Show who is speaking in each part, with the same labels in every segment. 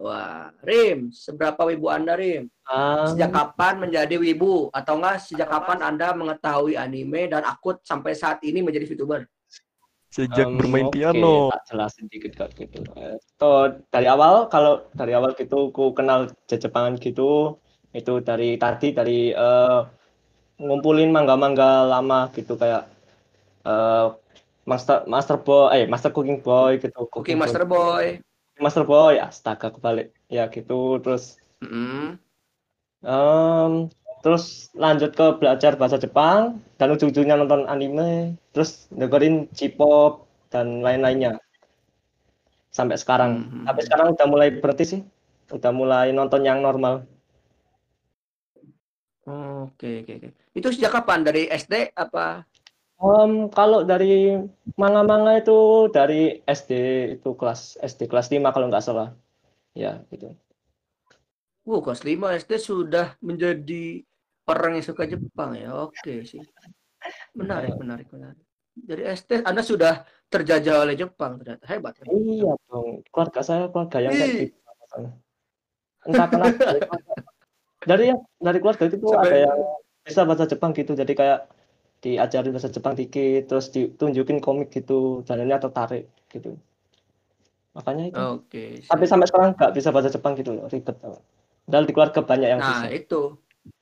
Speaker 1: Wah, Rim, seberapa wibu Anda, Rim?
Speaker 2: Um,
Speaker 1: Sejak kapan menjadi wibu? Atau enggak sejak kapan Anda mengetahui anime dan akut sampai saat ini menjadi VTuber?
Speaker 3: Sejak
Speaker 2: um,
Speaker 3: bermain
Speaker 2: oke,
Speaker 3: piano.
Speaker 2: tak jelasin dikit kak gitu. So, dari awal kalau dari awal gitu ku kenal Jepangan gitu itu dari tadi dari eh, ngumpulin mangga-mangga lama gitu kayak eh, Master Master Boy, eh Master Cooking Boy gitu.
Speaker 1: Cooking Master Boy.
Speaker 2: Master Boy, astaga kebalik. Ya gitu terus
Speaker 1: Mm-mm.
Speaker 2: Em, terus lanjut ke belajar bahasa Jepang dan ujung-ujungnya nonton anime, terus dengerin J-pop dan lain-lainnya. Sampai sekarang.
Speaker 1: Mhm.
Speaker 2: Sampai sekarang udah mulai berhenti sih. Udah mulai nonton yang normal.
Speaker 1: Oke, oke, oke. Itu sejak kapan? Dari SD apa?
Speaker 2: Em, kalau dari manga-manga itu dari SD itu kelas SD kelas 5 kalau nggak salah. Ya, gitu.
Speaker 1: Wow, kelas 5 SD sudah menjadi orang yang suka Jepang ya. Oke sih. Menarik, menarik, menarik. Dari SD Anda sudah terjajah oleh Jepang ternyata. Hebat. hebat.
Speaker 2: Iya dong, keluarga saya keluarga yang kayak
Speaker 1: Ih.
Speaker 2: gitu. Entah kenapa. dari yang dari keluarga itu
Speaker 1: Sampai-
Speaker 2: ada yang bisa bahasa Jepang gitu, jadi kayak diajarin bahasa Jepang dikit, terus ditunjukin komik gitu, dan ini tertarik gitu. Makanya itu.
Speaker 1: Oke. siap.
Speaker 2: Tapi sampai sekarang nggak bisa bahasa Jepang gitu loh, ribet. Padahal di keluarga banyak yang
Speaker 1: Nah,
Speaker 2: bisa.
Speaker 1: itu.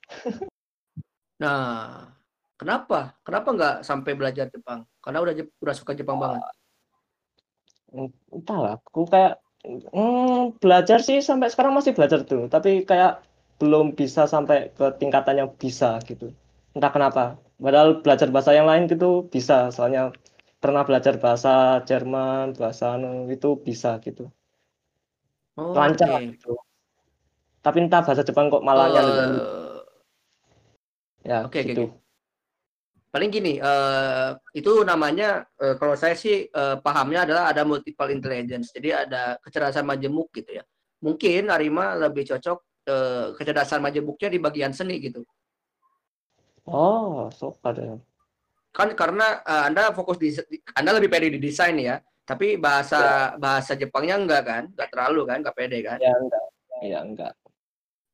Speaker 1: Nah, kenapa? Kenapa nggak sampai belajar Jepang? Karena udah udah suka Jepang banget.
Speaker 2: Entahlah, aku kayak hmm, belajar sih sampai sekarang masih belajar tuh, tapi kayak belum bisa sampai ke tingkatan yang bisa gitu. Entah kenapa. Padahal belajar bahasa yang lain gitu bisa, soalnya pernah belajar bahasa Jerman, bahasa anu itu bisa gitu.
Speaker 1: Oh,
Speaker 2: Lancar
Speaker 1: oke.
Speaker 2: gitu. Tapi entah bahasa Jepang kok malah nyari
Speaker 1: Eh,
Speaker 2: ya
Speaker 1: oke, oke,
Speaker 2: gitu.
Speaker 1: oke. Paling gini, eh, itu namanya eh, kalau saya sih eh, pahamnya adalah ada multiple intelligence. Jadi ada kecerdasan majemuk gitu ya. Mungkin Arima lebih cocok eh, kecerdasan majemuknya di bagian seni gitu.
Speaker 2: Oh, sok ada.
Speaker 1: Kan karena eh, Anda fokus di Anda lebih pede di desain ya. Tapi bahasa bahasa Jepangnya enggak kan? Enggak terlalu kan? Enggak pede kan?
Speaker 2: Ya enggak. Ya enggak.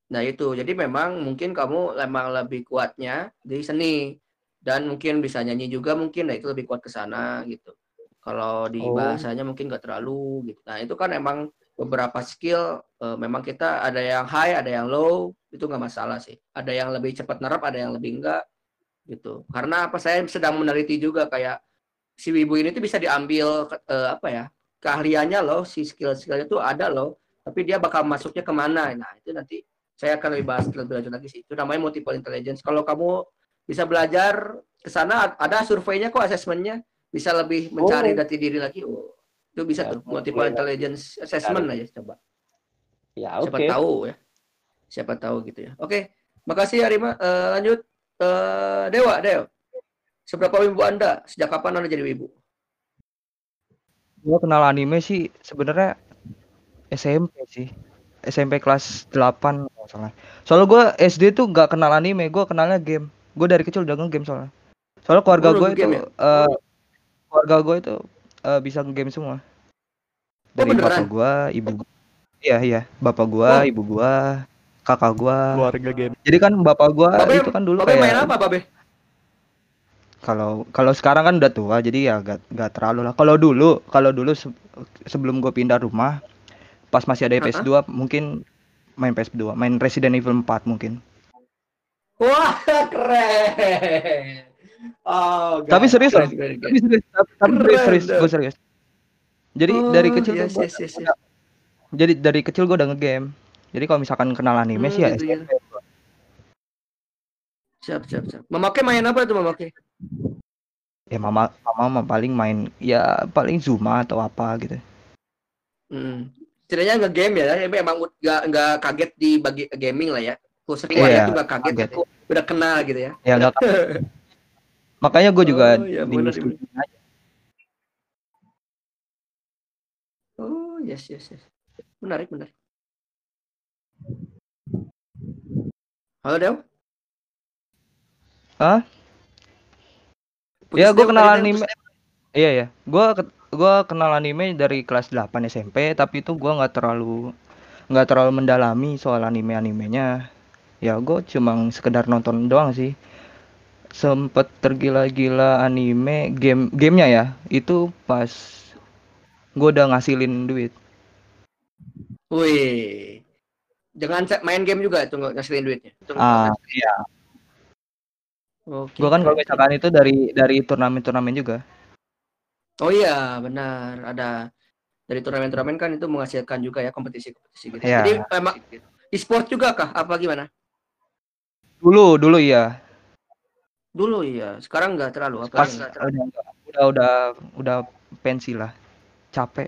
Speaker 1: Nah itu, jadi memang mungkin kamu memang lebih kuatnya di seni dan mungkin bisa nyanyi juga mungkin, nah itu lebih kuat ke sana gitu. Kalau di
Speaker 2: Oh.
Speaker 1: bahasanya mungkin nggak terlalu gitu. Nah itu kan emang beberapa skill eh, memang kita ada yang high, ada yang low, itu nggak masalah sih. Ada yang lebih cepat nerap, ada yang lebih enggak gitu. Karena apa? Saya sedang meneliti juga kayak si wibu ini tuh bisa diambil eh, apa ya keahliannya loh, si skill-skillnya tuh ada loh, tapi dia bakal masuknya ke mana? Nah itu nanti saya akan lebih bahas lebih lanjut lagi sih. Itu namanya multiple intelligence. Kalau kamu bisa belajar ke sana, ada surveinya kok, asesmennya bisa lebih mencari
Speaker 2: Oh.
Speaker 1: jati diri lagi. Oh, itu bisa
Speaker 2: Ya,
Speaker 1: tuh multiple
Speaker 2: boleh.
Speaker 1: intelligence assessment aja coba.
Speaker 2: Ya
Speaker 1: Siapa
Speaker 2: oke.
Speaker 1: tahu ya. Siapa tahu gitu ya. Oke, makasih Arima. Eh, lanjut Eh, Dewa, Dewa. Seberapa wibu Anda? Sejak kapan Anda jadi wibu?
Speaker 4: Gua kenal anime sih sebenarnya SMP sih. SMP kelas 8 kalau nggak salah. Soalnya gua SD tuh nggak kenal anime, gua kenalnya game. Gua dari kecil udah nge-game soalnya. Soalnya keluarga
Speaker 1: Oh,
Speaker 4: gue itu
Speaker 1: ya?
Speaker 4: eh, keluarga gue itu eh, bisa nge-game semua. Dari
Speaker 1: Oh, beneran?
Speaker 4: bapak gua, ibu gua. Iya, iya. Bapak gua,
Speaker 1: Oh.
Speaker 4: ibu gua, kakak gua.
Speaker 3: Keluarga game.
Speaker 4: Jadi kan bapak gua
Speaker 1: Babe,
Speaker 4: itu kan dulu
Speaker 1: Babe main
Speaker 4: kayak
Speaker 1: apa, Babe?
Speaker 4: kalau kalau sekarang kan udah tua jadi ya gak, gak terlalu lah kalau dulu kalau dulu se- sebelum gue pindah rumah pas masih ada PS2 mungkin main PS2 main Resident Evil 4 mungkin
Speaker 1: Wah, keren. Oh,
Speaker 4: Tapi
Speaker 1: guys,
Speaker 4: serius loh. tapi serius tapi tapi serius, serius gue serius jadi
Speaker 1: Oh,
Speaker 4: dari kecil
Speaker 1: yes, yes, yes, yes.
Speaker 4: jadi dari kecil gue udah ngegame jadi kalau misalkan kenal anime
Speaker 1: Hmm,
Speaker 4: sih ya
Speaker 1: gitu ya. Siap, siap, siap. Memake main apa tuh Memake?
Speaker 4: ya mama mama mah paling main ya paling Zuma atau apa gitu
Speaker 1: Hmm. Setidaknya nge-game ya, tapi emang nggak nggak kaget di bagi gaming lah ya. Khusus
Speaker 4: Iya,
Speaker 1: keluarga tuh nggak kaget,
Speaker 4: kaget.
Speaker 1: udah kenal gitu ya.
Speaker 4: ya enggak makanya gue juga
Speaker 1: Oh, iya,
Speaker 4: di
Speaker 1: bener,
Speaker 4: diskusi aja.
Speaker 1: Oh, yes, yes, yes. Menarik, menarik. Halo, Dew?
Speaker 4: Hah?
Speaker 1: Putus
Speaker 4: Ya, gue kenal anime. Iya ya, gue gua kenal anime dari kelas 8 SMP, tapi itu gua nggak terlalu nggak terlalu mendalami soal anime-animenya. Ya gue cuma sekedar nonton doang sih. Sempet tergila-gila anime game gamenya ya. Itu pas gue udah ngasilin duit.
Speaker 1: Wih. Jangan main game juga itu nggak ngasilin duitnya.
Speaker 4: Ah
Speaker 1: ngasilin.
Speaker 4: iya.
Speaker 1: Oke,
Speaker 4: Gue kan kalau misalkan itu dari dari turnamen-turnamen juga.
Speaker 1: Oh iya, benar. Ada dari turnamen-turnamen kan itu menghasilkan juga ya kompetisi-kompetisi gitu.
Speaker 4: Iya.
Speaker 1: Jadi memang e-sport juga kah? Apa gimana?
Speaker 4: Dulu dulu iya.
Speaker 1: Dulu iya, sekarang nggak terlalu. Apa
Speaker 4: Pas udah udah udah pensi lah. Capek.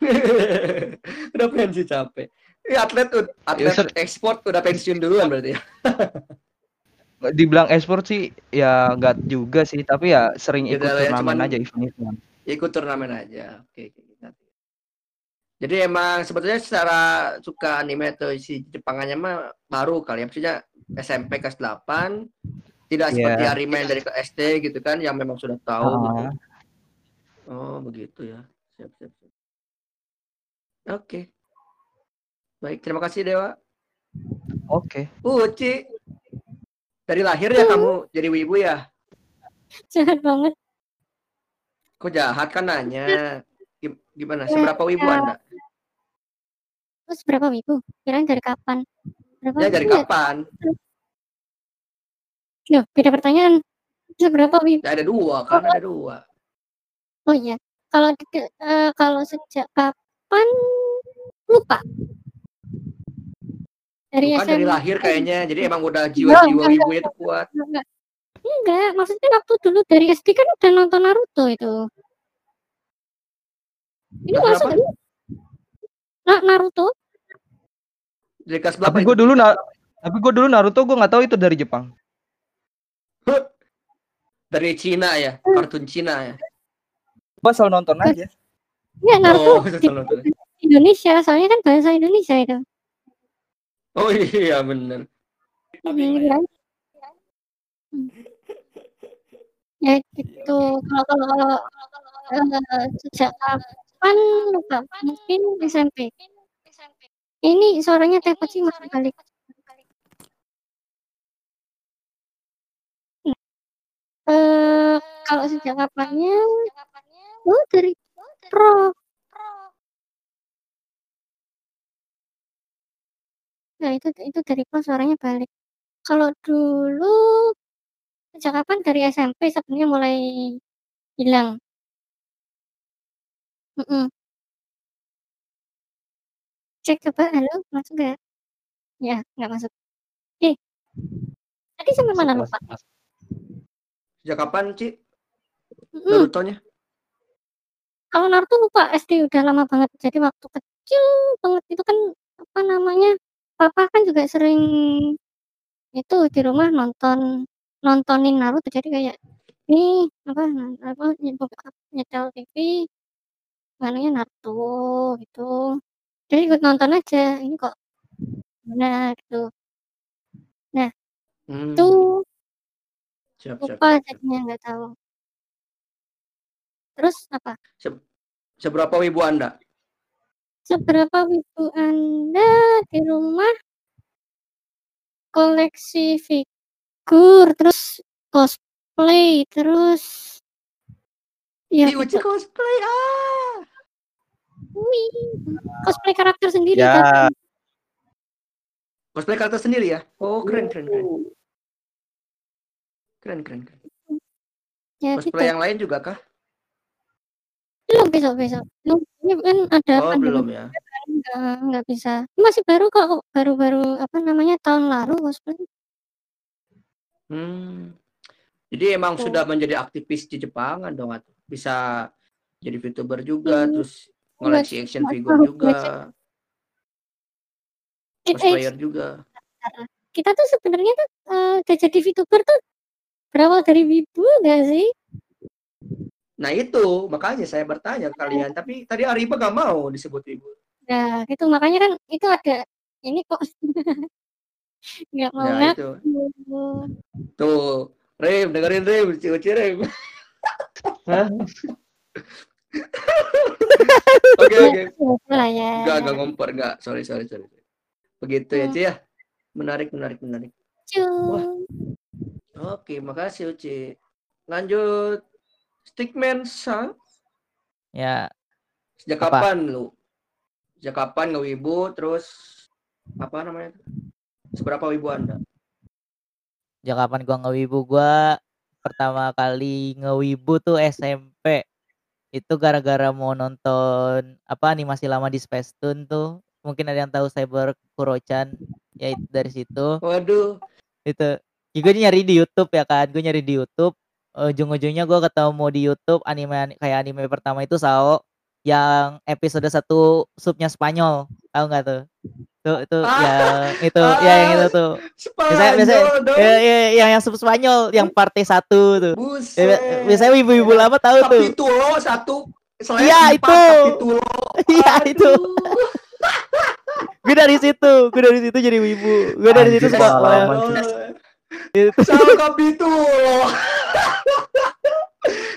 Speaker 1: udah pensi capek. Ini atlet atlet
Speaker 4: Ya,
Speaker 1: ekspor udah pensiun duluan berarti ya.
Speaker 4: Dibilang esport sih ya nggak juga sih, tapi ya sering
Speaker 1: Gitu
Speaker 4: ikut
Speaker 1: lah ya,
Speaker 4: turnamen
Speaker 1: cuman-
Speaker 4: aja event-event.
Speaker 1: Ikut turnamen aja. Oke. Jadi emang sebetulnya secara suka anime atau si Jepangannya mah baru kali ya. Maksudnya SMP kelas 8 tidak
Speaker 4: Iya.
Speaker 1: seperti Arimen dari ke SD gitu kan yang memang sudah tahu gitu.
Speaker 4: Ah.
Speaker 1: Oh, begitu ya. Siap, siap, siap. Oke. Baik, terima kasih Dewa.
Speaker 4: Oke.
Speaker 1: Uci. Dari lahir ya kamu jadi wibu ya?
Speaker 3: Jahat banget.
Speaker 1: Kok jahat kan nanya? Gim- Gimana?
Speaker 3: Ya,
Speaker 1: Seberapa wibu. Anda?
Speaker 3: Terus berapa wibu? Kirain dari kapan? Berapa
Speaker 1: Ya dari kapan?
Speaker 3: Loh, beda pertanyaan. Seberapa wibu?
Speaker 1: Ya ada dua kan, ada dua.
Speaker 3: Oh iya. Kalau eh, kalau sejak kapan lupa. Dari
Speaker 1: Bukan dari lahir kayaknya. Jadi emang udah jiwa-jiwa
Speaker 3: Enggak,
Speaker 1: wibunya tuh kuat.
Speaker 3: Enggak. Enggak, maksudnya waktu dulu dari SD kan udah nonton Naruto itu. Ini masuk
Speaker 1: berapa?
Speaker 3: Na- Naruto?
Speaker 1: Dari kelas berapa
Speaker 4: Tapi gue dulu na tapi gue dulu Naruto gue nggak tahu itu dari Jepang.
Speaker 1: Dari Cina ya, kartun Cina ya.
Speaker 4: Gue selalu nonton aja.
Speaker 3: Iya,
Speaker 1: Oh,
Speaker 3: Naruto
Speaker 1: nonton.
Speaker 3: Indonesia, soalnya kan bahasa Indonesia itu.
Speaker 1: Oh iya bener.
Speaker 3: Hmm, kan? Hmm. Ya gitu. Kalau kalau eh, sejak kapan lupa? Mungkin SMP. Ini suaranya teh Poci masih balik. Eh, kalau sejak kapannya? Oh, dari pro. Nah, itu itu dari pro suaranya balik. Kalau dulu sejak kapan dari SMP sebenarnya mulai hilang. Mm-mm. Cek coba, halo, masuk nggak? Ya, nggak masuk. Eh, tadi sampai mana lupa?
Speaker 1: Sejak kapan, Ci? Naruto-nya?
Speaker 3: Kalau Naruto lupa SD udah lama banget. Jadi waktu kecil banget itu kan apa namanya? Papa kan juga sering itu di rumah nonton nontonin Naruto. Jadi kayak ini apa apa nyet- nyetel TV manunya Naruto gitu. Jadi ikut nonton aja. Ini kok benar gitu.
Speaker 1: Hmm,
Speaker 3: Tuh
Speaker 1: siap,
Speaker 3: lupa
Speaker 1: siap,
Speaker 3: jadinya nggak tahu. Terus apa?
Speaker 1: Seberapa wibu Anda?
Speaker 3: Seberapa wibu Anda di rumah koleksi figur, terus cosplay, terus ya
Speaker 1: Di Uci
Speaker 3: gitu.
Speaker 1: cosplay ah.
Speaker 3: Wih, cosplay karakter sendiri
Speaker 4: Ya.
Speaker 3: kan.
Speaker 1: Cosplay karakter sendiri ya? Oh, keren, keren, keren. Keren, keren, keren.
Speaker 3: Ya gitu.
Speaker 1: Cosplay yang lain juga kah?
Speaker 3: Belum besok besok. Belum. Ini kan ada
Speaker 1: Oh,
Speaker 3: pandemi
Speaker 1: belum ya.
Speaker 3: nggak nggak bisa. Masih baru kok baru-baru apa namanya tahun lalu cosplay.
Speaker 1: Hmm. Jadi emang
Speaker 3: Tuh.
Speaker 1: sudah menjadi aktivis di Jepangan dong atuh. Bisa jadi VTuber juga,
Speaker 3: Hmm.
Speaker 1: terus ngoleksi action figure juga,
Speaker 3: Eh, eh,
Speaker 1: cosplayer juga.
Speaker 3: kita tuh sebenarnya tuh eh, udah jadi VTuber tuh berawal dari wibu nggak sih?
Speaker 1: Nah itu makanya saya bertanya ke kalian, tapi tadi Ariba gak mau disebut ibu.
Speaker 3: Nah, gitu makanya kan itu ada ini kok nggak mau
Speaker 1: Nah itu tuh Rem dengerin Rem, uci Rem. Oke oke. Enggak enggak ngompor enggak. Sorry sorry sorry. Begitu ya,
Speaker 3: Hmm.
Speaker 1: Ci ya. Menarik menarik menarik.
Speaker 3: Cuy.
Speaker 1: Oke, makasih Uci. Lanjut. Stickman Sa.
Speaker 5: Ya,
Speaker 1: Sejak
Speaker 5: Apa?
Speaker 1: kapan lu? Sejak kapan ngewibu terus apa namanya? Seberapa wibu Anda?
Speaker 5: sejak kapan gua ngewibu gua pertama kali ngewibu tuh SMP. Itu gara-gara mau nonton apa animasi lama di Space Tune tuh. Mungkin ada yang tahu Cyber Kurochan. Ya itu dari situ.
Speaker 1: Waduh.
Speaker 5: itu gue nyari di YouTube ya kan gue nyari di YouTube ujung-ujungnya gue ketemu di YouTube anime kayak anime pertama itu Sao yang episode satu subnya Spanyol tahu nggak tuh tuh itu
Speaker 1: Ah,
Speaker 5: yang itu ya yang itu tuh biasanya biasanya
Speaker 1: Spanyol dong.
Speaker 5: ya, ya, yang yang sub Spanyol yang parte satu tuh
Speaker 1: Buset.
Speaker 5: Ya, biasanya ibu-ibu lama tahu tuh
Speaker 1: Kapitulo satu. Selain
Speaker 5: Iya,
Speaker 1: empat,
Speaker 5: itu. Iya, itu. Gue dari situ gue dari situ jadi wibu gue dari situ suka. Itu.
Speaker 1: Sama Kapitulo.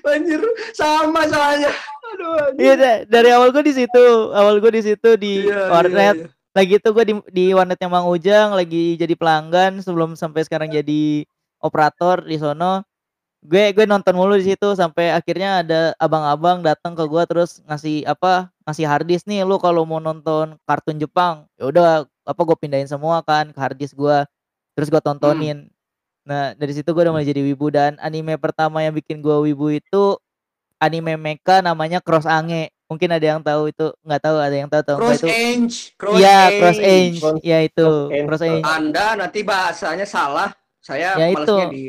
Speaker 1: Anjir, sama soalnya. Aduh, anjir.
Speaker 5: Iya da- dari awal gue di situ, awal gue di situ di
Speaker 1: Iya, iya,
Speaker 5: warnet.
Speaker 1: iya.
Speaker 5: Lagi itu gue di di warnetnya Mang Ujang, lagi jadi pelanggan sebelum sampai sekarang jadi operator di sono. Gue gue nonton mulu di situ sampai akhirnya ada abang-abang datang ke gue terus ngasih apa ngasih harddisk nih lu kalau mau nonton kartun Jepang ya udah apa gue pindahin semua kan ke harddisk gue terus gue tontonin. Nah dari situ gue udah mulai jadi wibu dan anime pertama yang bikin gue wibu itu anime mecha namanya Cross Ange mungkin ada yang tahu itu nggak tahu ada yang tahu tahu
Speaker 1: Cross
Speaker 5: itu
Speaker 1: Ange, Cross
Speaker 5: Iya,
Speaker 1: Ange.
Speaker 5: Cross Ange.
Speaker 2: Cross-
Speaker 5: Iya itu,
Speaker 2: Cross Ange.
Speaker 5: Cross Ange.
Speaker 1: Anda nanti bahasanya salah. Saya
Speaker 5: Ya, itu.
Speaker 1: di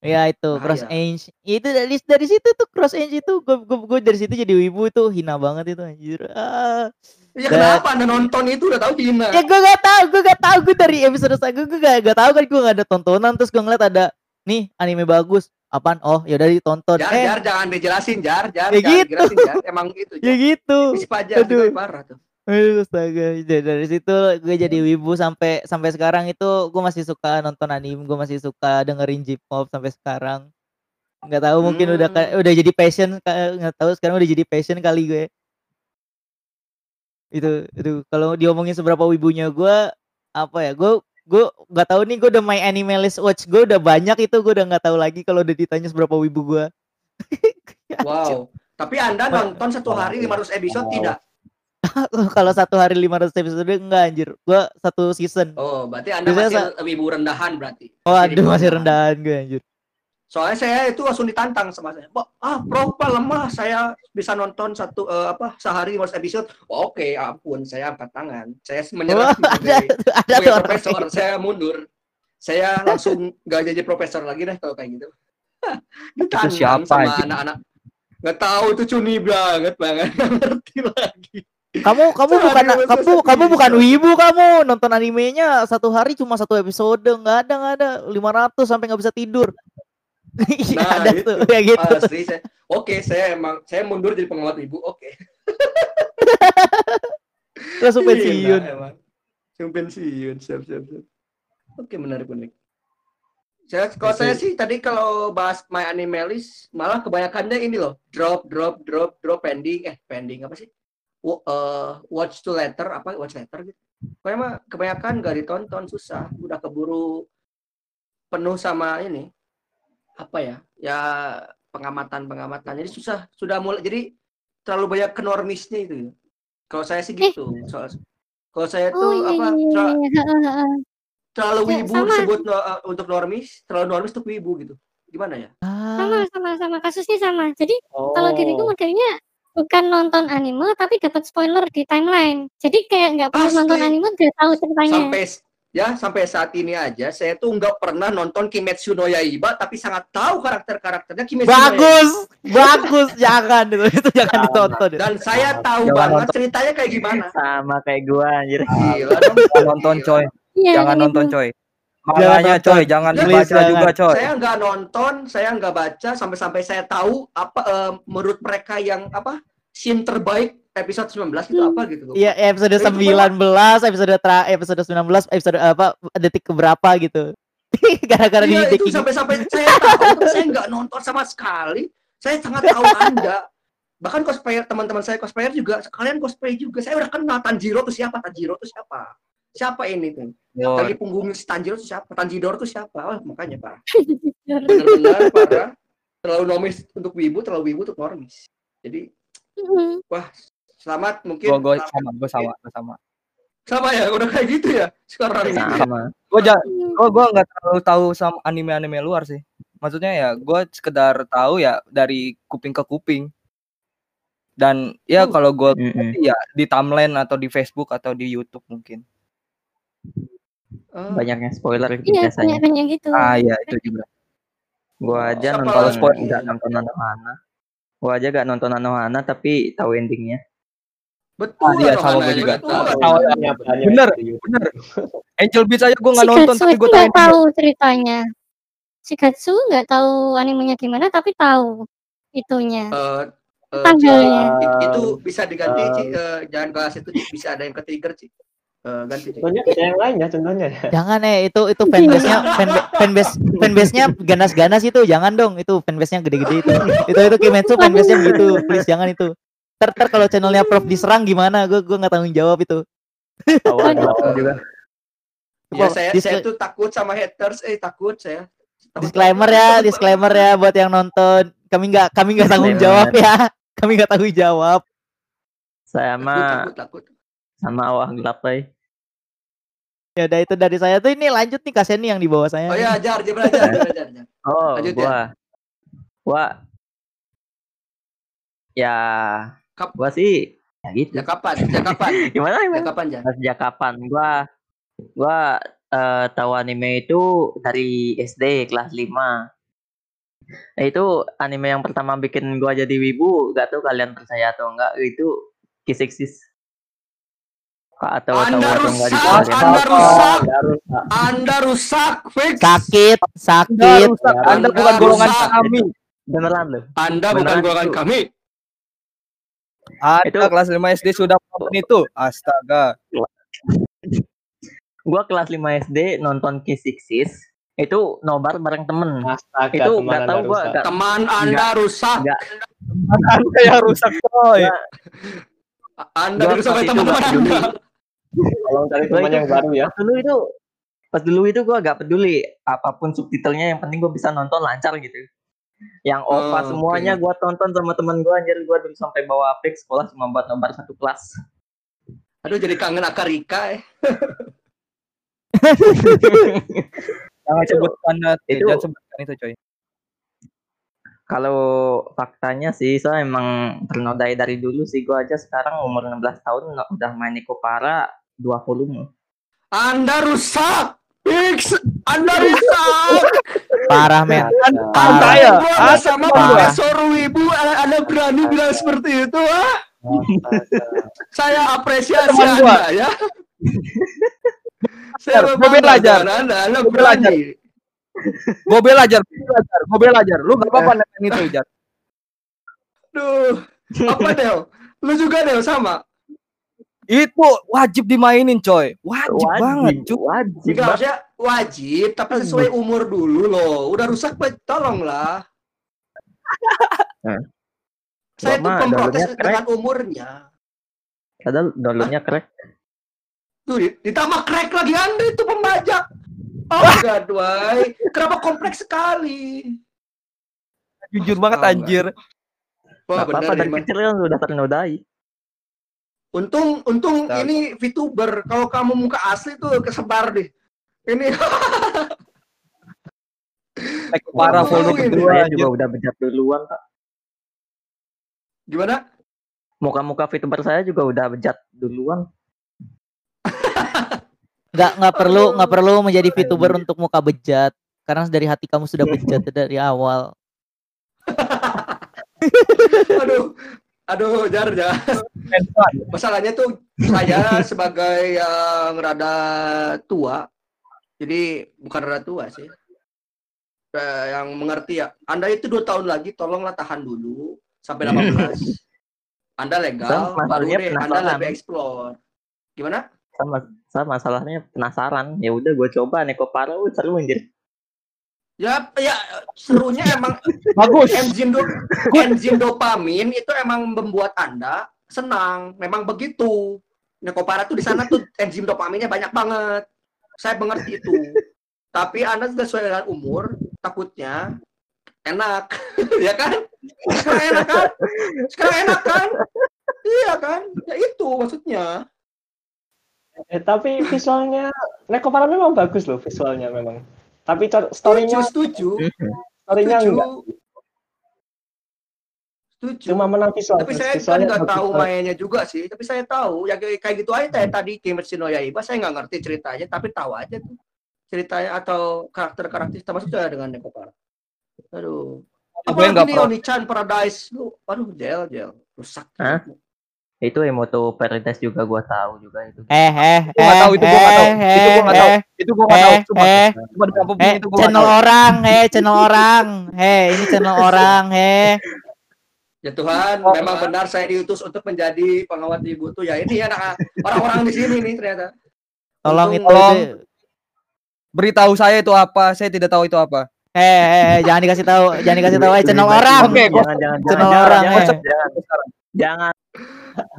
Speaker 5: Iya itu, Cross
Speaker 1: Bahaya.
Speaker 5: Ange. Itu dari dari situ tuh Cross Ange itu gue gue dari situ jadi wibu itu hina banget itu anjir. Ah.
Speaker 1: Ya
Speaker 5: Dan-
Speaker 1: kenapa Anda nonton itu udah tahu hina?
Speaker 5: Ya gue gak tahu, gue gak tahu gue dari episode satu gue gak, gak tahu kan gue gak ada tontonan terus gue ngeliat ada nih anime bagus. Apaan? Oh, ya udah ditonton.
Speaker 1: Jar,
Speaker 5: eh,
Speaker 1: jar, jangan dijelasin, jar, jar,
Speaker 5: Ya
Speaker 1: jangan
Speaker 5: gitu.
Speaker 1: jar. Emang gitu.
Speaker 5: ya gitu.
Speaker 1: Si Pajar itu parah tuh.
Speaker 5: Aduh, astaga. Dari, situ gue jadi wibu sampai sampai sekarang itu gue masih suka nonton anime, gue masih suka dengerin J-pop sampai sekarang. Nggak tahu mungkin udah
Speaker 1: Hmm.
Speaker 5: udah jadi passion nggak tahu sekarang udah jadi passion kali gue. Itu itu kalau diomongin seberapa wibunya gue apa ya? Gue gue nggak tahu nih gue udah my animalist watch gue udah banyak itu gue udah nggak tahu lagi kalau udah ditanya seberapa wibu gue.
Speaker 1: Wow. Tapi Anda nonton satu hari 500 episode
Speaker 2: Wow.
Speaker 1: tidak?
Speaker 5: kalau satu hari 500 episode enggak anjir. Gue satu season.
Speaker 1: Oh, berarti Anda
Speaker 5: Biasanya
Speaker 1: masih wibu rendahan berarti.
Speaker 5: Oh
Speaker 1: Masih
Speaker 5: aduh masih
Speaker 1: rendahan
Speaker 5: gue anjir.
Speaker 1: Soalnya saya itu langsung ditantang sama saya. Ah, bro, Pak, lemah. Saya bisa nonton satu eh, apa sehari 500 episode. Oh, Oke, ampun, saya angkat tangan. Saya
Speaker 5: Wah,
Speaker 1: menyerah
Speaker 5: ada
Speaker 1: sebagai,
Speaker 5: ada tuh orang
Speaker 1: profesor.
Speaker 5: gitu.
Speaker 1: Saya mundur. Saya langsung nggak jadi profesor lagi deh kalau kayak gitu. Ditantang
Speaker 4: siapa,
Speaker 1: sama anak-anak. Nggak tahu itu cuni banget banget. Ngerti lagi.
Speaker 5: Kamu kamu
Speaker 1: Sehari
Speaker 5: bukan kamu kamu bukan wibu kamu nonton animenya satu hari cuma satu episode nggak ada nggak ada 500 sampai nggak bisa tidur. Iya
Speaker 1: Nah,
Speaker 5: ada
Speaker 1: itu.
Speaker 5: tuh kayak gitu.
Speaker 1: Asli saya. Oke, saya emang saya mundur jadi pengamat ibu. Oke.
Speaker 5: Langsung
Speaker 1: Gila,
Speaker 5: pensiun.
Speaker 1: emang. Langsung pensiun. Siap, siap, siap. Oke, menarik, menarik. Saya, kalau saya sih tadi kalau bahas My Animalist, malah kebanyakannya ini loh, drop, drop, drop, drop, pending, eh pending apa sih? Wa- eh, watch to letter, apa watch letter gitu. Pokoknya mah kebanyakan gak ditonton, susah. Udah keburu penuh sama ini. Apa ya? Ya pengamatan-pengamatan. Jadi susah, sudah mulai, jadi terlalu banyak kenormisnya itu. ya. Kalau saya sih gitu. Soal, kalau saya
Speaker 3: Oh
Speaker 1: tuh
Speaker 3: iya
Speaker 1: apa
Speaker 3: iya iya. Heeh, heeh.
Speaker 1: terlalu
Speaker 3: Ya,
Speaker 1: wibu
Speaker 3: sama.
Speaker 1: disebut no- uh, untuk normis, terlalu normis untuk wibu gitu. Gimana ya?
Speaker 3: Sama
Speaker 5: Ah,
Speaker 3: sama sama kasusnya sama. Jadi kalau diriku
Speaker 2: Oh.
Speaker 3: modelnya bukan nonton anime tapi dapat spoiler di timeline. Jadi kayak nggak perlu nonton anime udah tahu ceritanya.
Speaker 1: Sampai ya sampai saat ini aja saya tuh nggak pernah nonton Kimetsu no Yaiba tapi sangat tahu karakter-karakternya Kimetsu no Yaiba.
Speaker 5: bagus bagus jangan itu itu jangan
Speaker 2: Sama.
Speaker 5: ditonton.
Speaker 1: Dan saya tahu
Speaker 4: Jangan
Speaker 1: banget
Speaker 4: nonton.
Speaker 1: ceritanya kayak gimana.
Speaker 4: Sama kayak gua anjir.
Speaker 1: Gila dong.
Speaker 4: Jangan nonton
Speaker 1: Gila.
Speaker 4: coy,
Speaker 3: Iya,
Speaker 4: jangan
Speaker 3: gitu.
Speaker 4: nonton coy.
Speaker 5: Jangan
Speaker 4: Makanya
Speaker 5: nonton.
Speaker 4: coy, jangan dibaca
Speaker 5: jangan.
Speaker 4: juga coy.
Speaker 1: Saya nggak nonton, saya nggak baca sampai-sampai saya tahu apa eh, menurut mereka yang apa scene terbaik episode 19 itu
Speaker 3: Hmm.
Speaker 1: apa gitu.
Speaker 5: Iya episode
Speaker 1: Itu
Speaker 5: 19 episode tra episode 19 episode apa detik keberapa gitu. Gara-gara
Speaker 1: Iya
Speaker 5: di
Speaker 1: itu sampai-sampai saya tahu, saya nggak nonton sama sekali. Saya sangat tahu Anda. bahkan cosplayer teman-teman saya cosplayer juga kalian cosplay juga. Saya udah kenal Tanjiro tuh siapa? Tanjiro tuh siapa? Siapa ini tuh?
Speaker 4: Oh,
Speaker 1: tadi punggungnya si Tanjiro tuh siapa? Tanjidor tuh siapa? Oh makanya pak. Benar-benar parah terlalu nomis untuk wibu terlalu wibu untuk normis. Jadi
Speaker 3: Mm,
Speaker 1: wah selamat mungkin
Speaker 4: gua gua
Speaker 1: selamat
Speaker 4: sama, gua sama, gua sama.
Speaker 1: sama ya udah kayak gitu ya sekarang
Speaker 6: sama
Speaker 4: Gua ja,
Speaker 3: mm.
Speaker 4: gua gua nggak terlalu tahu sama anime-anime luar sih. Maksudnya ya gua sekedar tahu ya dari kuping ke kuping. Dan ya
Speaker 1: Hmm.
Speaker 4: kalau gua
Speaker 6: Mm-mm.
Speaker 4: ya di timeline atau di Facebook atau di YouTube mungkin.
Speaker 1: Eh,
Speaker 6: banyaknya spoiler gitu
Speaker 3: Iya,
Speaker 6: biasanya
Speaker 3: banyak-banyak gitu.
Speaker 4: Ah iya itu juga.
Speaker 6: gua aja
Speaker 1: Siapa
Speaker 6: nonton
Speaker 1: lagi?
Speaker 6: spoil nggak nonton Anohana gua aja gak nonton Anohana tapi tahu endingnya
Speaker 1: betul
Speaker 4: Ah, iya, sama gua juga.
Speaker 2: banyak
Speaker 4: Bener, bener. Angel Beats aja gua nggak nonton tapi gua tahu
Speaker 3: tahu ceritanya. Si Gatsu nggak tahu animenya gimana tapi tahu itunya. Tanggalnya.
Speaker 1: It- itu bisa diganti Ci. Eh, jangan kelas itu bisa ada yang ke trigger Ci. Eh, ganti.
Speaker 2: Contohnya yang lainnya contohnya ya.
Speaker 5: Jangan eh itu itu fanbase-nya fanba- fanbase fanbase-nya ganas-ganas itu jangan dong itu fanbase-nya gede-gede itu. itu itu Kimetsu fanbase-nya begitu. Please jangan itu. Ter, ter kalau channelnya Prof diserang gimana? Gue gue nggak tanggung jawab itu.
Speaker 6: awal juga
Speaker 1: Ya,
Speaker 5: Apa,
Speaker 1: saya, saya tuh takut sama haters, eh takut saya.
Speaker 5: Disclaimer ya, disclaimer ya buat yang nonton. Kami nggak kami nggak tanggung jawab ya. Kami nggak tanggung jawab.
Speaker 6: saya mah
Speaker 1: Takut, takut, takut.
Speaker 6: sama awal gelap
Speaker 5: Ya udah itu dari saya tuh ini lanjut nih kasihan nih yang di bawah saya.
Speaker 1: Oh ya, jar, jar, belajar, jar, jar, jar.
Speaker 6: oh
Speaker 1: Lanjut ya.
Speaker 6: gua gua ya
Speaker 1: Kap-
Speaker 6: gua sih ya gitu
Speaker 1: Ya kapan? Ya kapan?
Speaker 6: gimana gimana
Speaker 1: kapan, jar?
Speaker 6: sejak kapan gua gua eh, tahu anime itu dari SD kelas 5 Eh, itu anime yang pertama bikin gua jadi wibu gak tahu kalian percaya atau enggak itu Kiss Exist atau tahu
Speaker 1: Anda
Speaker 6: atau enggak di
Speaker 1: rusak, Anda rusak, Anda rusak, fix.
Speaker 5: Sakit,
Speaker 4: Anda
Speaker 5: sakit.
Speaker 4: rusak, Anda
Speaker 1: Anda
Speaker 4: bukan golongan
Speaker 1: rusak.
Speaker 4: kami.
Speaker 6: beneran loh
Speaker 1: Anda bukan
Speaker 6: Beneran
Speaker 1: golongan
Speaker 6: itu.
Speaker 1: kami.
Speaker 4: Anda
Speaker 6: Itu-
Speaker 4: kelas 5 SD sudah nonton itu. Astaga.
Speaker 6: gua kelas 5 SD nonton Kiss Exist itu nobar bareng temen
Speaker 2: astaga
Speaker 6: itu
Speaker 2: teman
Speaker 6: nggak tahu gua
Speaker 2: rusak.
Speaker 6: nggak
Speaker 1: Teman Anda rusak.
Speaker 6: nggak
Speaker 4: Anda yang rusak coy.
Speaker 1: Anda
Speaker 6: Gua
Speaker 1: oleh teman-teman
Speaker 6: nggak
Speaker 1: Anda.
Speaker 2: Tolong cari teman
Speaker 6: itu-
Speaker 2: yang baru ya.
Speaker 6: pas dulu itu pas dulu itu gua gak peduli apa pun subtitlenya yang penting gua bisa nonton lancar gitu yang
Speaker 1: Oh,
Speaker 6: OVA semuanya gua tonton sama temen gua anjir gua dulu sampai bawa apik sekolah cuma buat nobar satu kelas
Speaker 1: Aduh jadi kangen Akarika eh.
Speaker 4: Jangan sebutkan
Speaker 6: itu-
Speaker 4: jangan sebutkan itu coy.
Speaker 6: kalau faktanya sih saya emang ternodai dari dulu sih gua aja sekarang umur 16 tahun udah main Nikopara dua volume
Speaker 1: Anda rusak. Fix. Anda rusak.
Speaker 5: Parah men.
Speaker 4: Anda ya.
Speaker 1: Sama. Profesor Wibu, Anda berani bilang seperti itu, ah? Saya apresiasi
Speaker 4: Teman gua.
Speaker 1: Anda ya. Saya bangga
Speaker 4: belajar.
Speaker 1: Anda, Anda berani.
Speaker 4: Gue belajar, gue belajar, gue belajar. Lu gak apa-apa nonton itu, Jar.
Speaker 1: Duh, apa Del? Lu juga Del sama?
Speaker 4: Itu wajib dimainin, coy. Wajib, banget, cuy.
Speaker 6: wajib
Speaker 1: maksudnya wajib, tapi sesuai umur dulu loh. Udah rusak, Pak, tolonglah.
Speaker 6: Eh.
Speaker 1: Saya tuh
Speaker 6: downloadnya
Speaker 1: dengan umurnya.
Speaker 6: padahal downloadnya crack
Speaker 1: Tuh, di- ditambah crack lagi Anda itu pembajak. Oh, enggak, Dway. Kenapa kompleks sekali?
Speaker 4: Jujur banget,
Speaker 1: Oh,
Speaker 4: anjir.
Speaker 1: Wah,
Speaker 6: apa-apa
Speaker 1: bener
Speaker 6: dari kecil kan udah ternodai
Speaker 1: Untung, untung
Speaker 4: Tahu.
Speaker 1: ini VTuber. Kalau kamu muka asli tuh kesebar deh. Ini
Speaker 4: Like parah
Speaker 1: ini.
Speaker 4: kedua,
Speaker 6: juga udah bejat duluan Kak.
Speaker 1: gimana?
Speaker 6: muka-muka VTuber saya juga udah bejat duluan
Speaker 5: Nggak nggak perlu
Speaker 1: Aduh.
Speaker 5: nggak perlu menjadi VTuber untuk muka bejat. Karena dari hati kamu sudah bejat dari awal.
Speaker 1: Aduh, aduh, jar, jar. Masalahnya tuh saya sebagai yang rada tua, jadi bukan rada tua sih, Eh, yang mengerti ya. Anda itu dua tahun lagi, tolonglah tahan dulu sampai 18. Anda legal,
Speaker 6: Saya
Speaker 1: baru deh Anda
Speaker 6: penasaran.
Speaker 1: lebih explore. Gimana?
Speaker 6: sama sama masalahnya penasaran ya udah gue coba Neko Paro seru anjir
Speaker 1: Ya, ya serunya emang
Speaker 4: Bagus.
Speaker 1: enzim do, enzim dopamin itu emang membuat Anda senang. Memang begitu. Nekopara tuh di sana tuh enzim dopaminnya banyak banget. Saya mengerti itu. Tapi Anda sudah sesuai dengan umur, takutnya enak. ya kan? Sekarang enak kan? Sekarang enak kan? Iya kan? Ya itu maksudnya.
Speaker 2: Eh, tapi visualnya Nekopara memang bagus loh visualnya memang. Tapi story-nya
Speaker 1: Setuju,
Speaker 2: story-nya
Speaker 1: Setuju.
Speaker 2: enggak.
Speaker 1: Setuju.
Speaker 2: Cuma menang visual.
Speaker 1: tapi saya kan nggak tahu mainnya juga sih tapi saya tahu ya kayak gitu aja kayak tadi Kimetsu no Yaiba saya nggak ngerti ceritanya tapi tahu aja tuh ceritanya atau karakter-karakter termasuk juga dengan Nekopara aduh
Speaker 4: Gue nggak
Speaker 1: apalagi nih
Speaker 4: pro.
Speaker 1: Oni-chan Paradise lu aduh gel gel rusak
Speaker 6: Hah? Itu Emoto Paradise juga gua tahu juga itu.
Speaker 5: Eh eh
Speaker 4: Gua nggak tahu, itu gua nggak tahu. Itu gua nggak tahu.
Speaker 5: eh,
Speaker 4: Itu gua nggak tahu.
Speaker 5: eh,
Speaker 4: Cuma,
Speaker 5: eh.
Speaker 4: cuma di kampung
Speaker 5: eh,
Speaker 4: itu gua
Speaker 5: channel
Speaker 4: tahu.
Speaker 5: orang, eh, channel orang, eh, ini channel orang, eh.
Speaker 1: ya Tuhan memang benar saya diutus untuk menjadi pengawat ibu tuh ya ini ya nah, orang-orang di sini nih ternyata
Speaker 5: Tolong
Speaker 1: Untung-
Speaker 5: itu,
Speaker 4: Tolong.
Speaker 5: itu-
Speaker 4: Beritahu saya itu apa? Saya tidak tahu itu apa.
Speaker 5: eh, eh, eh, jangan dikasih tahu, jangan dikasih tahu, eh, channel orang.
Speaker 4: Oke, gua-
Speaker 6: jangan jangan
Speaker 5: Channel
Speaker 6: jangan
Speaker 5: orang,
Speaker 6: jangan,
Speaker 5: eh.
Speaker 6: jangan, jangan.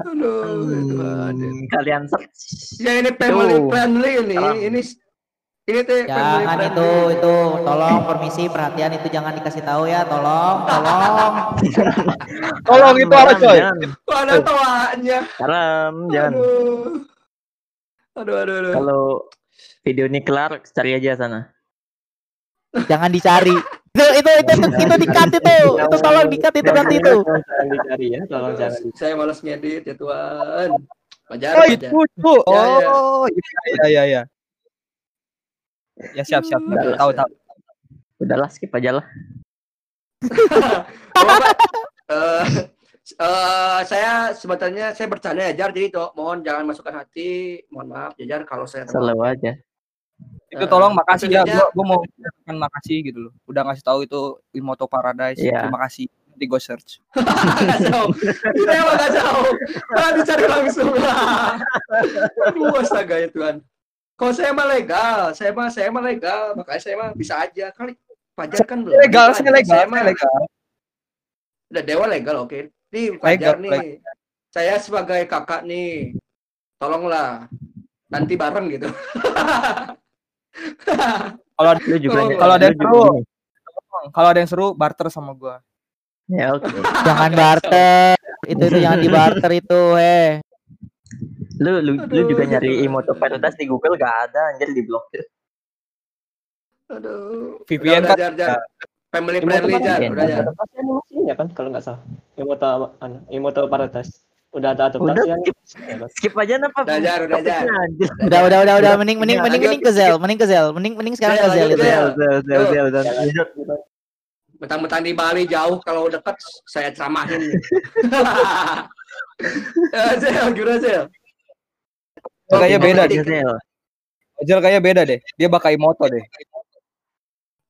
Speaker 1: Aduh Tuhan.
Speaker 6: Hmm, kalian search.
Speaker 1: ya ini family
Speaker 6: Tuh.
Speaker 1: friendly ini ini ini tuh family
Speaker 5: Jangan
Speaker 1: friendly.
Speaker 5: itu, itu, tolong permisi perhatian itu jangan dikasih tahu ya, tolong, tolong.
Speaker 4: Tolong itu apa, coy?
Speaker 1: Kok ada tawanya
Speaker 6: Haram, jangan.
Speaker 1: aduh aduh aduh, aduh.
Speaker 6: Kalau video ini kelar, cari aja sana.
Speaker 5: Jangan dicari. Itu itu itu itu, itu dikat itu. Itu tolong dikat itu nanti itu.
Speaker 2: Dicari ya, tolong jangan.
Speaker 1: saya malas ngedit ya Tuhan wajar
Speaker 4: Oh
Speaker 1: wajar.
Speaker 4: itu, itu.
Speaker 1: Ya, ya.
Speaker 4: Oh iya iya iya. Ya siap siap.
Speaker 6: Udah,
Speaker 4: Tahu tahu.
Speaker 6: Udahlah, skip aja lah.
Speaker 1: Eh, saya sebetulnya saya bercanda ya Jar jadi toh, mohon jangan masukkan hati mohon maaf ya Jar kalau saya terlalu-
Speaker 6: Selalu aja.
Speaker 4: Itu
Speaker 1: Eh,
Speaker 4: tolong makasih ya. Gua, gua mau mengucapkan makasih gitu loh. Udah ngasih tahu itu Imoto Paradise.
Speaker 6: Iya.
Speaker 4: Terima kasih. Nanti gue search.
Speaker 1: Nggak jauh. Saya emang nggak jauh. Ah, dicari langsung lah. Aduh, astaga ya Tuhan. Kalau saya mah legal, saya mah saya mah legal, makanya saya mah bisa aja kali. Fajar kan belum.
Speaker 4: Legal, saya legal,
Speaker 1: Saya mah
Speaker 4: legal.
Speaker 1: udah dewa legal, oke. Nih
Speaker 4: Legal,
Speaker 1: Fajar nih.
Speaker 4: legal.
Speaker 1: Saya sebagai kakak nih, tolonglah nanti bareng gitu.
Speaker 4: Kalau
Speaker 6: Lu juga
Speaker 1: Oh,
Speaker 4: kalau ada
Speaker 6: lu
Speaker 4: yang
Speaker 6: juga
Speaker 4: seru. kalau ada yang seru barter sama gua.
Speaker 6: Ya oke.
Speaker 5: Jangan barter. Itu itu jangan dibarter itu, eh.
Speaker 6: Lu lu, lu
Speaker 1: Aduh.
Speaker 6: juga nyari Emoto Paradise di Google gak ada anjir di blokir.
Speaker 1: Aduh.
Speaker 4: VPN
Speaker 1: Udah,
Speaker 4: kan
Speaker 1: jar, jar. Family friendly
Speaker 2: kan
Speaker 1: jar,
Speaker 6: VPN.
Speaker 1: udah
Speaker 2: animasinya kan kalau nggak salah. Emoto anu, Emoto Paradise. Udah ada
Speaker 6: Udah skip, aja napa?
Speaker 1: Udah, Jar, udah, Jar.
Speaker 5: Udah udah udah udah mending mending mending mending ke Zel, mending ke Zel, mending mending sekarang ke
Speaker 1: Zel,
Speaker 5: Zel itu.
Speaker 1: Zel.
Speaker 6: Udah, udah, udah, udah.
Speaker 2: Jangan-
Speaker 1: Mentang-mentang di Bali jauh, kalau dekat saya ceramahin. ya, Zel, gimana Zel?
Speaker 4: Kayaknya beda deh.
Speaker 6: Zel.
Speaker 4: Kayaknya beda deh. Dia Imoto deh.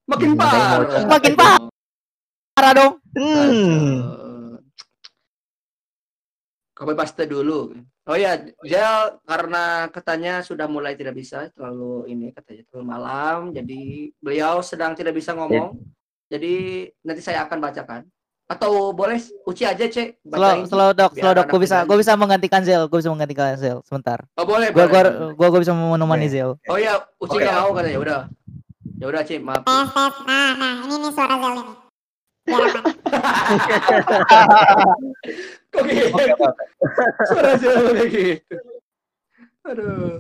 Speaker 1: Makin parah.
Speaker 5: Makin parah. Parah dong.
Speaker 6: Hmm.
Speaker 1: Kopi paste dulu. Oh ya, Zel karena katanya sudah mulai tidak bisa terlalu ini katanya terlalu malam, jadi beliau sedang tidak bisa ngomong. Jadi nanti saya akan bacakan. Atau boleh Uci aja cek
Speaker 5: Slow
Speaker 1: bacain.
Speaker 5: slow dok, slow dok. Gue bisa gue bisa menggantikan Zel, gue bisa menggantikan Zel sebentar.
Speaker 1: Oh boleh.
Speaker 5: Gue gue gue gue bisa menemani. Zel.
Speaker 1: Oh ya, Uci nggak mau katanya. Udah. Ya udah, Ci, maaf.
Speaker 3: Tes tes. Nah, nah ini nih suara Zel ini.
Speaker 1: Kok gitu?
Speaker 4: Oke, oke, oke.
Speaker 1: Suara Zel kayak gitu. Aduh.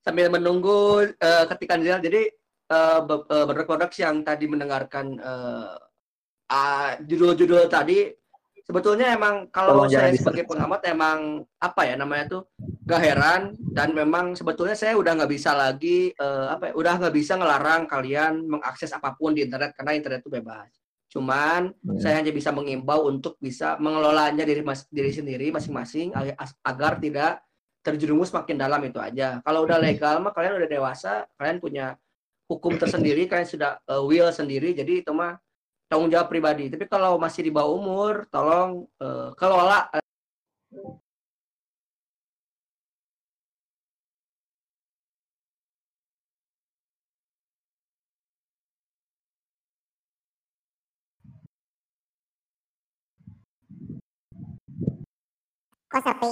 Speaker 1: Sambil menunggu eh, ketikan Zel, jadi eh, eh, produk-produk yang tadi mendengarkan eh, ah, judul-judul tadi, sebetulnya emang kalau
Speaker 6: Tolong
Speaker 1: saya sebagai pengamat emang apa ya namanya tuh gak heran dan memang sebetulnya saya udah nggak bisa lagi eh, apa ya, udah nggak bisa ngelarang kalian mengakses apa pun di internet karena internet itu bebas. Cuman
Speaker 6: Hmm.
Speaker 1: saya hanya bisa mengimbau untuk bisa mengelolanya diri mas diri sendiri masing-masing ag- as- agar tidak terjerumus makin dalam itu aja. Kalau udah legal mah kalian udah dewasa, kalian punya hukum tersendiri, kalian sudah uh, will sendiri, jadi itu mah tanggung jawab pribadi. Tapi kalau masih di bawah umur, tolong uh, kelola
Speaker 7: Kok sepi?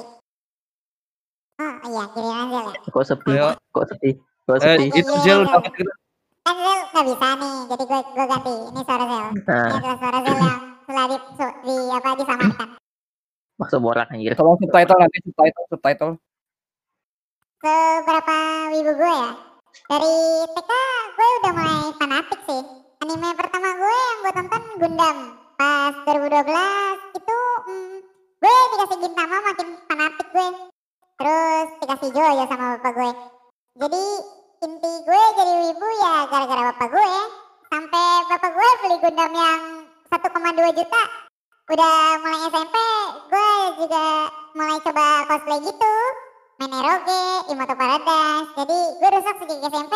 Speaker 7: Oh iya, kiriman aja ya?
Speaker 6: Kok sepi? Kok eh, sepi? Kok sepi?
Speaker 4: Eh, itu Zil,
Speaker 7: Kan Zel nggak bisa nih, jadi gue gue ganti. Ini suara Zel. Ini
Speaker 6: Nah,
Speaker 7: adalah suara Zel yang telah di, su- di apa disamarkan.
Speaker 6: masuk borak anjir.
Speaker 4: Tolong subtitle nanti subtitle subtitle.
Speaker 7: Seberapa wibu gue ya? Dari TK gue udah mulai fanatik sih. Anime pertama gue yang gue tonton Gundam. Pas 2012 itu hmm, gue dikasih Gintama makin fanatik gue. Terus dikasih Jojo sama bapak gue. Jadi inti gue jadi wibu ya gara-gara bapak gue. Sampai bapak gue beli Gundam yang 1,2 juta. Udah mulai SMP gue juga mulai coba cosplay gitu main eroge, Imoto Paradise. Jadi gue rusak sejak SMP.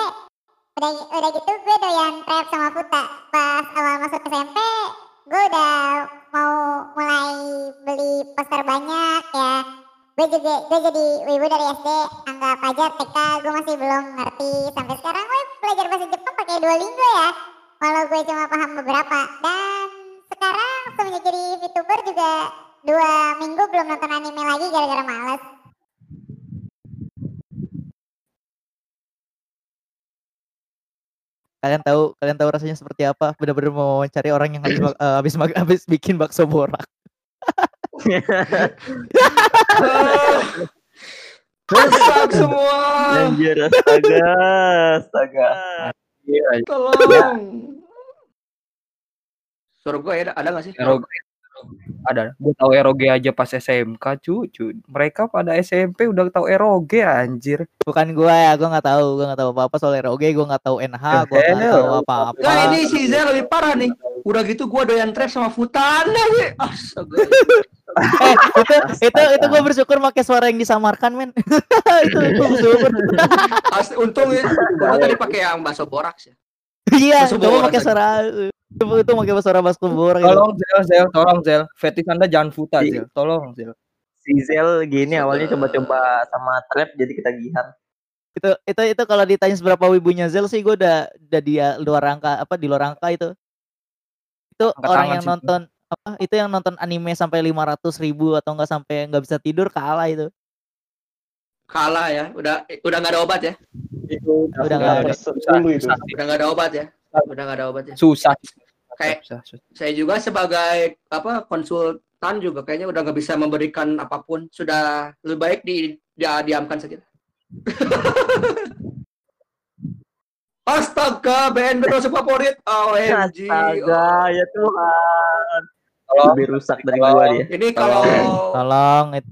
Speaker 7: Udah, udah gitu gue doyan trap sama Futa. Pas awal masuk SMP, gue udah mau mulai beli poster banyak ya. Gue juga gue jadi wibu dari SD. Anggap aja TK gue masih belum ngerti. Sampai sekarang gue belajar bahasa Jepang pakai Duolingo ya. Walau gue cuma paham beberapa. Dan sekarang semenjak jadi VTuber juga dua minggu belum nonton anime lagi gara-gara males.
Speaker 5: Kalian tahu kalian tahu rasanya seperti apa? Benar-benar mau mencari orang yang habis eh, habis habis bikin bakso borak.
Speaker 1: Rusak semua.
Speaker 6: Anjir, astaga, astaga.
Speaker 1: Tolong. Suara gue ada, ada gak sih?
Speaker 4: Eroge ada. Gue tahu eroge aja pas SMK cucu. Mereka pada SMP udah tahu eroge anjir.
Speaker 5: Bukan gua ya, gua nggak tahu, gua nggak tahu apa-apa soal ROG, gua nggak tahu NH, gua nggak tahu apa-apa.
Speaker 1: Nah ini si Zel lebih parah nih. Udah gitu gue doyan trap sama Futana sih. Astaga.
Speaker 5: eh, itu itu itu gua bersyukur pakai suara yang disamarkan, men. itu itu bersyukur.
Speaker 1: As, untung ya. Untung tadi pakai yang bakso boraks ya.
Speaker 5: Iya, coba pakai
Speaker 1: lagi.
Speaker 5: suara itu itu pakai suara bakso borak. gitu.
Speaker 4: Tolong Zel, Zel, tolong Zel. Fetis Anda jangan futa
Speaker 6: Iya.
Speaker 4: Zel. Tolong Zel.
Speaker 6: Si Zel gini awalnya coba-coba sama trap jadi ketagihan.
Speaker 5: itu itu itu kalau ditanya seberapa wibunya Zel sih gue udah udah dia luar angka apa di luar angka itu itu
Speaker 4: Angkat
Speaker 5: orang yang
Speaker 4: sih
Speaker 5: nonton apa itu yang nonton anime sampai 500 ribu atau enggak sampai nggak bisa tidur kalah itu
Speaker 1: Kalah ya. Udah udah nggak ada obat ya.
Speaker 2: Itu
Speaker 5: Udah nggak ada.
Speaker 2: itu.
Speaker 4: Susah,
Speaker 1: Udah nggak ada obat ya. Udah nggak ada obat ya.
Speaker 4: susah.
Speaker 1: Kayak-
Speaker 4: susah, susah.
Speaker 1: Saya juga sebagai apa konsultan juga kayaknya udah nggak bisa memberikan apa pun. Sudah lebih baik di dia diamkan saja. Astaga, BNB masuk favorit. OMG.
Speaker 6: Astaga, ya Tuhan.
Speaker 4: Kalau
Speaker 6: Lebih rusak dari gua dia.
Speaker 1: Ini kalau
Speaker 5: tolong itu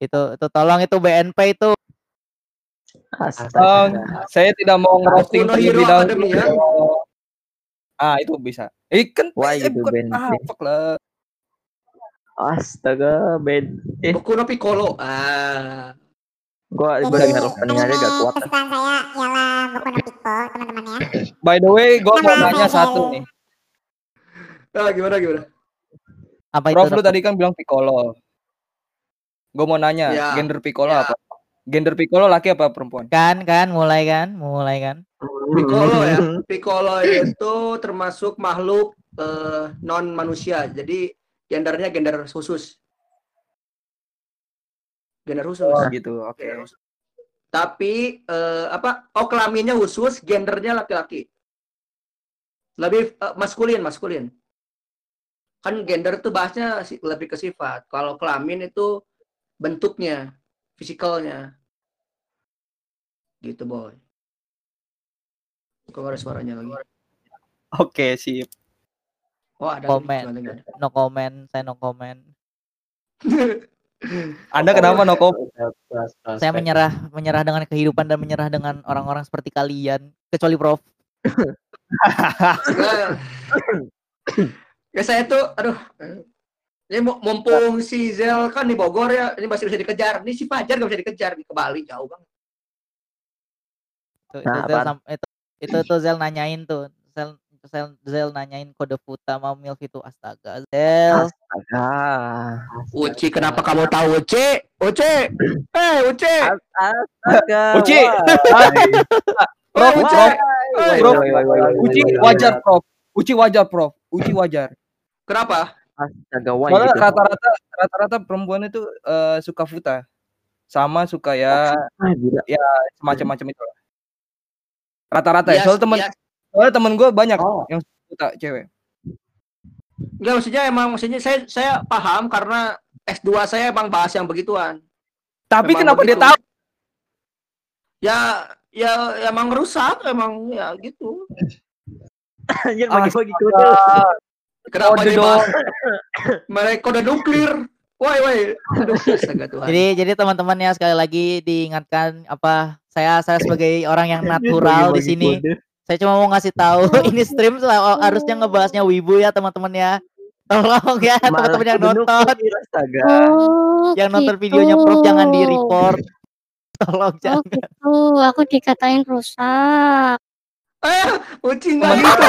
Speaker 5: itu, itu tolong itu BNP itu
Speaker 4: Tolong,
Speaker 6: Astaga.
Speaker 4: saya tidak mau ngerosting terlebih dahulu.
Speaker 1: Ya.
Speaker 4: Ah, itu bisa. Eh, kan
Speaker 6: Wah,
Speaker 4: eh,
Speaker 6: gitu,
Speaker 4: bukan-
Speaker 6: Ben.
Speaker 4: Ah, fuck lah.
Speaker 6: Astaga, Ben. Eh,
Speaker 1: Boku no Piccolo. Ah.
Speaker 6: Gua
Speaker 7: Jadi
Speaker 6: gua dengar openingnya aja gak kuat.
Speaker 7: kesukaan saya ialah Boku no Pico, teman-teman ya.
Speaker 4: By the way, gue mau nanya satu nih.
Speaker 1: Ah, gimana gimana?
Speaker 5: apa itu
Speaker 4: Prof lu tadi kan bilang Piccolo. Gue mau nanya,
Speaker 1: Ya.
Speaker 4: gender Piccolo
Speaker 1: Ya.
Speaker 4: apa? Gender Piccolo laki apa perempuan?
Speaker 5: kan kan mulai kan mulai kan
Speaker 1: Piccolo ya. Piccolo itu termasuk makhluk eh, non manusia. Jadi gendernya gender khusus. Gender khusus.
Speaker 4: Oh, gitu. Oke.
Speaker 1: Khusus. Tapi eh, apa? Oh, kelaminnya khusus, gendernya laki-laki. Lebih eh, maskulin, maskulin. Kan gender tuh bahasnya lebih ke sifat. Kalau kelamin itu bentuknya, fisikalnya. Gitu, boy. Kok ada suaranya lagi?
Speaker 4: Oke, sip.
Speaker 1: Oh, ada.
Speaker 5: Komen.
Speaker 1: lagi, ada.
Speaker 5: no comment saya no comment
Speaker 4: Anda kenapa no comment?
Speaker 5: saya menyerah menyerah dengan kehidupan dan menyerah dengan orang-orang seperti kalian kecuali Prof
Speaker 1: ya saya tuh, aduh. Ini mu- mumpung si Zel kan di Bogor ya, ini masih bisa dikejar. Ini si Fajar nggak bisa dikejar di ke Bali jauh banget.
Speaker 5: itu,
Speaker 6: Nah,
Speaker 5: itu, Zel itu, itu tuh Zel nanyain tuh Zel Zel, Zel nanyain kode Futa mau milf itu astaga Zel
Speaker 6: Astaga.
Speaker 1: Uci, kenapa kamu tahu Uci? Uci, eh Uci,
Speaker 6: Astaga.
Speaker 4: Uci. Prof,
Speaker 1: Eh, Uci,
Speaker 4: Prof,
Speaker 1: Eh,
Speaker 4: Prof.
Speaker 6: Why,
Speaker 4: Uci wajar? Prof. Uci wajar, Prof. Uci wajar.
Speaker 1: kenapa?
Speaker 6: Astaga, why
Speaker 4: Soalnya
Speaker 6: gitu.
Speaker 4: rata-rata rata-rata perempuan itu eh, suka futa. Sama suka ya
Speaker 6: Ah, gila.
Speaker 4: ya semacam-macam itu. Rata-rata ya.
Speaker 1: Iya,
Speaker 4: Soalnya temen
Speaker 1: iya.
Speaker 4: Soalnya temen gue banyak
Speaker 2: Oh.
Speaker 4: yang suka cewek.
Speaker 1: Enggak maksudnya emang maksudnya saya saya paham karena S2 saya emang bahas yang begituan.
Speaker 4: Tapi
Speaker 1: Emang
Speaker 4: kenapa dia
Speaker 1: begitu.
Speaker 4: tahu?
Speaker 1: Ya ya emang rusak emang ya gitu.
Speaker 6: Anjir bagi-bagi kode.
Speaker 1: Kenapa
Speaker 4: Kode
Speaker 1: dia
Speaker 4: dong.
Speaker 1: mereka udah nuklir? Woi woi.
Speaker 5: Jadi jadi teman-teman ya sekali lagi diingatkan apa saya saya sebagai orang yang natural di sini
Speaker 6: kode.
Speaker 5: Saya cuma mau ngasih tahu ini stream harusnya ngebahasnya wibu ya teman-teman ya. Tolong ya teman-teman yang nonton
Speaker 6: Astaga.
Speaker 3: Oh,
Speaker 5: yang nonton
Speaker 3: gitu.
Speaker 5: videonya Prof jangan di report. Tolong
Speaker 3: Oh
Speaker 5: jangan.
Speaker 3: gitu, aku dikatain rusak.
Speaker 1: Eh, Uci nggak
Speaker 4: Temen-
Speaker 1: gitu.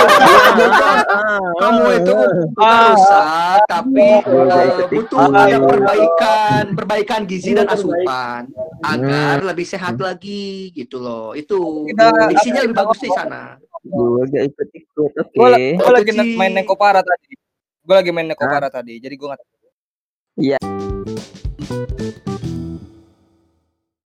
Speaker 6: Ah, ah,
Speaker 1: Kamu
Speaker 6: ah.
Speaker 1: itu
Speaker 4: Ah.
Speaker 1: rusak, tapi eh,
Speaker 6: ikut
Speaker 1: butuh ada perbaikan, perbaikan gizi dan asupan agar
Speaker 6: Hmm.
Speaker 1: lebih sehat lagi gitu loh. Itu
Speaker 4: Kita-
Speaker 1: diksinya lebih bagus di sana.
Speaker 6: Gue gak ikut-ikut, oke.
Speaker 4: Gue lagi, lagi main Nekopara tadi. Gue lagi main Nekopara tadi. Jadi gue nggak tahu.